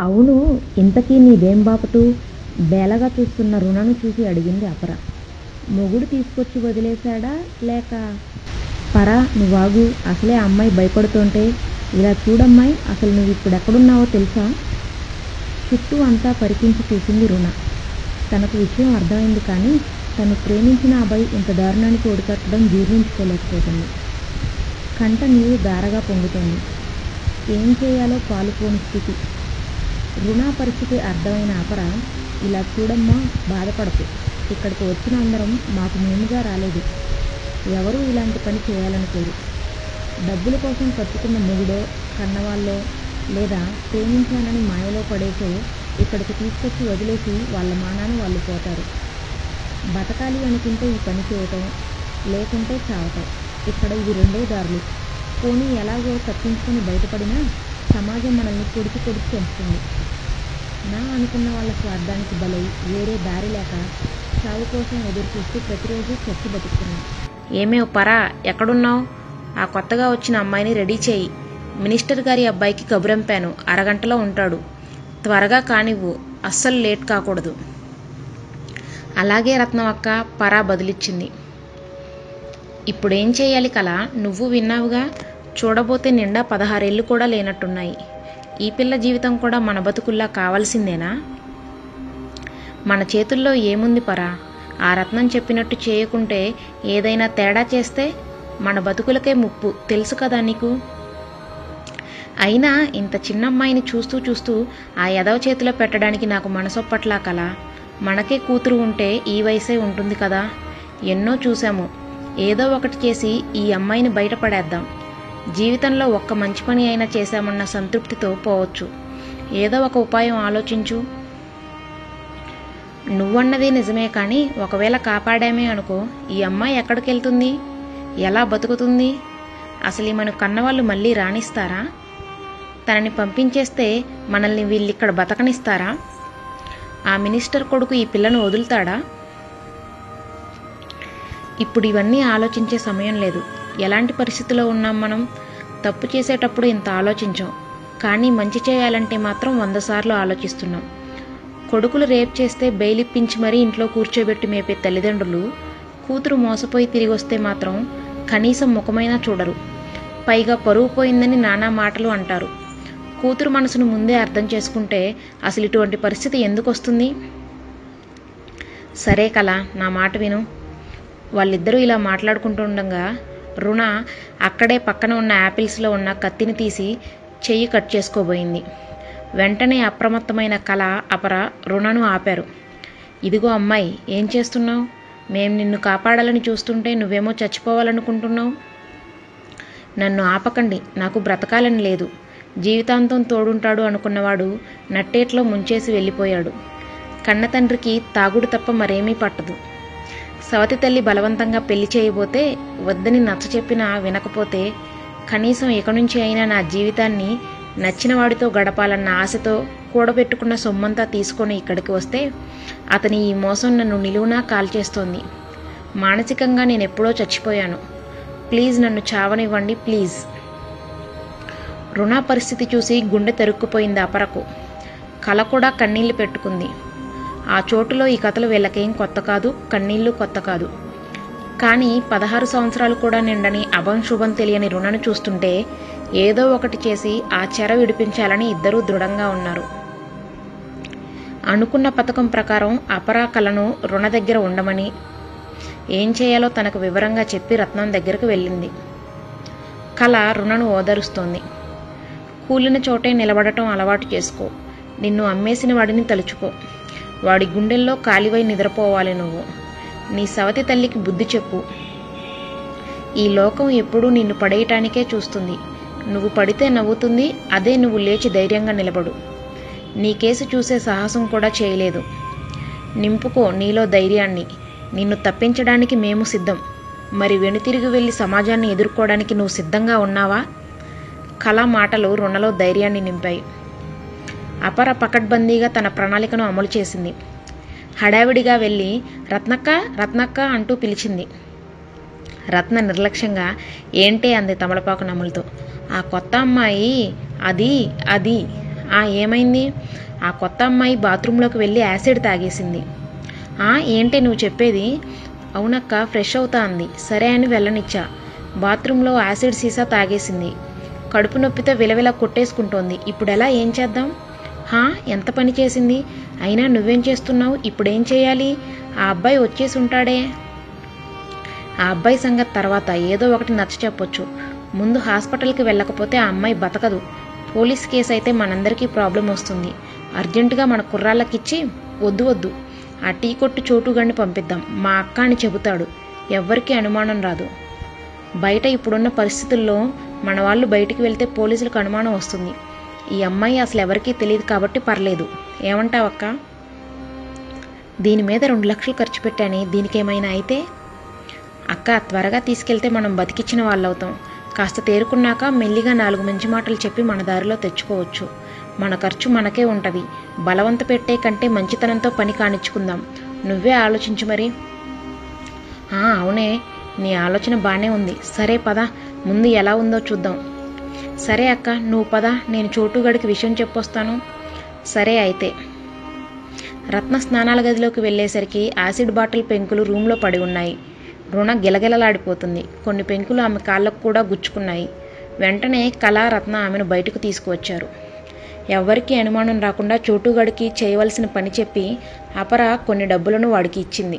అవును ఇంతకీ నీదేం బాపటు బేలగా చూస్తున్న రుణను చూసి అడిగింది అపర. మొగుడు తీసుకొచ్చి వదిలేశాడా లేక? పరా నువ్వాగు అసలే ఆ అమ్మాయి భయపడుతుంటే ఇలా చూడమ్మాయి అసలు నువ్వు ఇప్పుడు ఎక్కడున్నావో తెలుసా? చుట్టూ అంతా పరికించి చూసింది రుణ. తనకు విషయం అర్థమైంది కానీ తను ప్రేమించిన అబ్బాయి ఇంత దారుణానికి ఒడికట్టడం జీర్ణించుకోలేకపోతుంది. కంట నీరు దారగా పొంగుతోంది. ఏం చేయాలో పాలుపోని స్థితి. రుణా పరిస్థితి అర్థమైన అపర ఇలా చూడమ్మా బాధపడకు. ఇక్కడికి వచ్చిన అందరం మాకు మేముగా రాలేదు. ఎవరూ ఇలాంటి పని చేయాలనుకోరు. డబ్బుల కోసం కట్టుకున్న మొగుడో కన్నవాళ్ళో లేదా ప్రేమించానని మాయలో పడేసో ఇక్కడికి తీసుకొచ్చి వదిలేసి వాళ్ళ మానాన్ని వాళ్ళు పోతారు. బతకాలి అనుకుంటే ఈ పని చేయటం లేకుంటే చావటం. ఇక్కడ ఇవి రెండో దారులు. పోనీ ఎలాగో తప్పించుకొని బయటపడినా సమాజం మనల్ని పొడిచి పొడిచి పెంచుతుంది. నా అనుకున్న వాళ్ళ స్వార్థానికి బలై వేరే దారి లేక చావు కోసం ఎదురు చూస్తూ ప్రతిరోజు చచ్చి బతుకుతున్నాం. ఏమేవ్ పరా ఎక్కడున్నావు? ఆ కొత్తగా వచ్చిన అమ్మాయిని రెడీ చేయి. మినిస్టర్ గారి అబ్బాయికి కబురంపాను అరగంటలో ఉంటాడు. త్వరగా కానివ్వు. అస్సలు లేట్ కాకూడదు. అలాగే రత్నం అక్క పరా బదులిచ్చింది. ఇప్పుడేం చేయాలి కల నువ్వు విన్నావుగా? చూడబోతే నిండా పదహారేళ్ళు కూడా లేనట్టున్నాయి. ఈ పిల్ల జీవితం కూడా మన బతుకుల్లా కావాల్సిందేనా? మన చేతుల్లో ఏముంది పరా? ఆ రత్నం చెప్పినట్టు చేయకుంటే ఏదైనా తేడా చేస్తే మన బతుకులకే ముప్పు. తెలుసు కదా నీకు? అయినా ఇంత చిన్న అమ్మాయిని చూస్తూ చూస్తూ ఆ ఎదవ చేతిలో పెట్టడానికి నాకు మనసొప్పట్లా కల? మనకే కూతురు ఉంటే ఈ వయసే ఉంటుంది కదా? ఎన్నో చూసాము ఏదో ఒకటి చేసి ఈ అమ్మాయిని బయటపడేద్దాం. జీవితంలో ఒక్క మంచి పని అయినా చేశామన్న సంతృప్తితో పోవచ్చు. ఏదో ఒక ఉపాయం ఆలోచించు. నువ్వన్నది నిజమే కానీ ఒకవేళ కాపాడామే అనుకో ఈ అమ్మాయి ఎక్కడికి వెళ్తుంది ఎలా బతుకుతుంది? అసలు ఈ మన కన్నవాళ్ళు మళ్ళీ రాణిస్తారా? తనని పంపించేస్తే మనల్ని వీళ్ళిక్కడ బతకనిస్తారా? ఆ మినిస్టర్ కొడుకు ఈ పిల్లను వదులుతాడా? ఇప్పుడు ఇవన్నీ ఆలోచించే సమయం లేదు. ఎలాంటి పరిస్థితిలో ఉన్నాం మనం? తప్పు చేసేటప్పుడు ఇంత ఆలోచించాం. కానీ మంచి చేయాలంటే మాత్రం వంద సార్లు ఆలోచిస్తున్నాం. కొడుకులు రేప్ చేస్తే బెయిలిప్పించి మరీ ఇంట్లో కూర్చోబెట్టి మేపే తల్లిదండ్రులు కూతురు మోసపోయి తిరిగి వస్తే మాత్రం కనీసం ముఖమైనా చూడరు. పైగా పరువు పోయిందని నానా మాటలు అంటారు. కూతురు మనసును ముందే అర్థం చేసుకుంటే అసలు ఇటువంటి పరిస్థితి ఎందుకు వస్తుంది? సరే కల నా మాట విను. వాళ్ళిద్దరూ ఇలా మాట్లాడుకుంటుండగా రుణ అక్కడే పక్కన ఉన్న యాపిల్స్లో ఉన్న కత్తిని తీసి చెయ్యి కట్ చేసుకోబోయింది. వెంటనే అప్రమత్తమైన కళ అపర రుణను ఆపారు. ఇదిగో అమ్మాయి ఏం చేస్తున్నావు? మేం నిన్ను కాపాడాలని చూస్తుంటే నువ్వేమో చచ్చిపోవాలనుకుంటున్నావు? నన్ను ఆపకండి నాకు బ్రతకాలని లేదు. జీవితాంతం తోడుంటాడు అనుకున్నవాడు నట్టేట్లో ముంచేసి వెళ్ళిపోయాడు. కన్న తండ్రికి తాగుడు తప్ప మరేమీ పట్టదు. సవతి తల్లి బలవంతంగా పెళ్ళి చేయబోతే వద్దని నచ్చ చెప్పినా వినకపోతే కనీసం ఇక నుంచి అయినా నా జీవితాన్ని నచ్చిన వాడితో గడపాలన్న ఆశతో కూడబెట్టుకున్న సొమ్మంతా తీసుకొని ఇక్కడికి వస్తే అతని ఈ మోసం నన్ను నిలువునా కాల్చేస్తోంది మానసికంగా నేను ఎప్పుడో చచ్చిపోయాను. ప్లీజ్ నన్ను చావనివ్వండి ప్లీజ్. రుణ పరిస్థితి చూసి గుండె తెరుక్కుపోయింది అపరకు. కల కూడా కన్నీళ్ళు పెట్టుకుంది. ఆ చోటులో ఈ కథలు వీళ్ళకేం కొత్త కాదు కన్నీళ్ళు కొత్త కాదు. కానీ పదహారు సంవత్సరాలు కూడా నిండని అభం శుభం తెలియని రుణను చూస్తుంటే ఏదో ఒకటి చేసి ఆ చెర విడిపించాలని ఇద్దరూ దృఢంగా ఉన్నారు. అనుకున్న పథకం ప్రకారం అపరా కలను రుణ దగ్గర ఉండమని ఏం చేయాలో తనకు వివరంగా చెప్పి రత్నం దగ్గరకు వెళ్ళింది. కళ రుణను ఓదరుస్తోంది. కూలిన చోటే నిలబడటం అలవాటు చేసుకో. నిన్ను అమ్మేసిన వాడిని తలుచుకో. వాడి గుండెల్లో కాలివై నిద్రపోవాలి నువ్వు. నీ సవతి తల్లికి బుద్ధి చెప్పు. ఈ లోకం ఎప్పుడూ నిన్ను పడేయటానికే చూస్తుంది. నువ్వు పడితే నవ్వుతుంది అదే నువ్వు లేచి ధైర్యంగా నిలబడు. నీ కేసు చూసే సాహసం కూడా చేయలేదు. నింపుకో నీలో ధైర్యాన్ని. నిన్ను తప్పించడానికి మేము సిద్ధం. మరి వెనుతిరిగి వెళ్ళి సమాజాన్ని ఎదుర్కోవడానికి నువ్వు సిద్ధంగా ఉన్నావా? కళ మాటలు రుణలో ధైర్యాన్ని నింపాయి. అపర పకడ్బందీగా తన ప్రణాళికను అమలు చేసింది. హడావిడిగా వెళ్ళి రత్నక్క రత్నక్క అంటూ పిలిచింది. రత్న నిర్లక్ష్యంగా ఏంటే అంది తమలపాకు నములతో. ఆ కొత్త అమ్మాయి అది అది ఆ ఏమైంది? ఆ కొత్త అమ్మాయి బాత్రూంలోకి వెళ్ళి యాసిడ్ తాగేసింది. ఆ ఏంటే నువ్వు చెప్పేది? అవునక్క ఫ్రెష్ అవుతా అంది. సరే అని వెళ్ళనిచ్చా. బాత్రూంలో యాసిడ్ సీసా తాగేసింది. కడుపు నొప్పితో విలవిల కొట్టేసుకుంటోంది. ఇప్పుడెలా ఏం చేద్దాం? హా ఎంత పని చేసింది? అయినా నువ్వేం చేస్తున్నావు? ఇప్పుడేం చేయాలి? ఆ అబ్బాయి వచ్చేసి ఉంటాడే ఆ అబ్బాయి సంగతి తర్వాత ఏదో ఒకటి నచ్చ చెప్పొచ్చు. ముందు హాస్పిటల్కి వెళ్ళకపోతే ఆ అమ్మాయి బతకదు. పోలీస్ కేసు అయితే మనందరికీ ప్రాబ్లం వస్తుంది. అర్జెంటుగా మన కుర్రాళ్ళకిచ్చి వద్దు వద్దు. ఆ టీ కొట్టు చోటుగాడిని పంపిద్దాం. మా అక్క అని చెబుతాడు. ఎవ్వరికీ అనుమానం రాదు. బయట ఇప్పుడున్న పరిస్థితుల్లో మన వాళ్ళు బయటికి వెళ్తే పోలీసులకు అనుమానం వస్తుంది. ఈ అమ్మాయి అసలు ఎవరికీ తెలియదు కాబట్టి పర్లేదు. ఏమంటావక్క దీని మీద రెండు లక్షలు ఖర్చు పెట్టాని దీనికేమైనా అయితే? అక్క త్వరగా తీసుకెళ్తే మనం బతికిచ్చిన వాళ్ళవుతాం. కాస్త తేరుకున్నాక మెల్లిగా నాలుగు మంచి మాటలు చెప్పి మన దారిలో తెచ్చుకోవచ్చు. మన ఖర్చు మనకే ఉంటుంది. బలవంత పెట్టే కంటే మంచితనంతో పని కానిచ్చుకుందాం. నువ్వే ఆలోచించు మరి. అవునే. నీ ఆలోచన బాగానే ఉంది. సరే పద. ముందు ఎలా ఉందో చూద్దాం. సరే అక్క నువ్వు పద నేను చోటుగడికి విషయం చెప్పొస్తాను. సరే అయితే. రత్న స్నానాల గదిలోకి వెళ్ళేసరికి యాసిడ్ బాటిల్ పెంకులు రూమ్లో పడి ఉన్నాయి. రుణ గిలగిలలాడిపోతుంది. కొన్ని పెంకులు ఆమె కాళ్ళకు కూడా గుచ్చుకున్నాయి. వెంటనే కళా రత్న ఆమెను బయటకు తీసుకువచ్చారు. ఎవ్వరికీ అనుమానం రాకుండా చోటుగడికి చేయవలసిన పని చెప్పి అపర కొన్ని డబ్బులను వాడికి ఇచ్చింది.